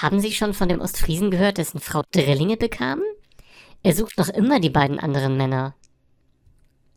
Haben Sie schon von dem Ostfriesen gehört, dessen Frau Drillinge bekam? Er sucht noch immer die beiden anderen Männer.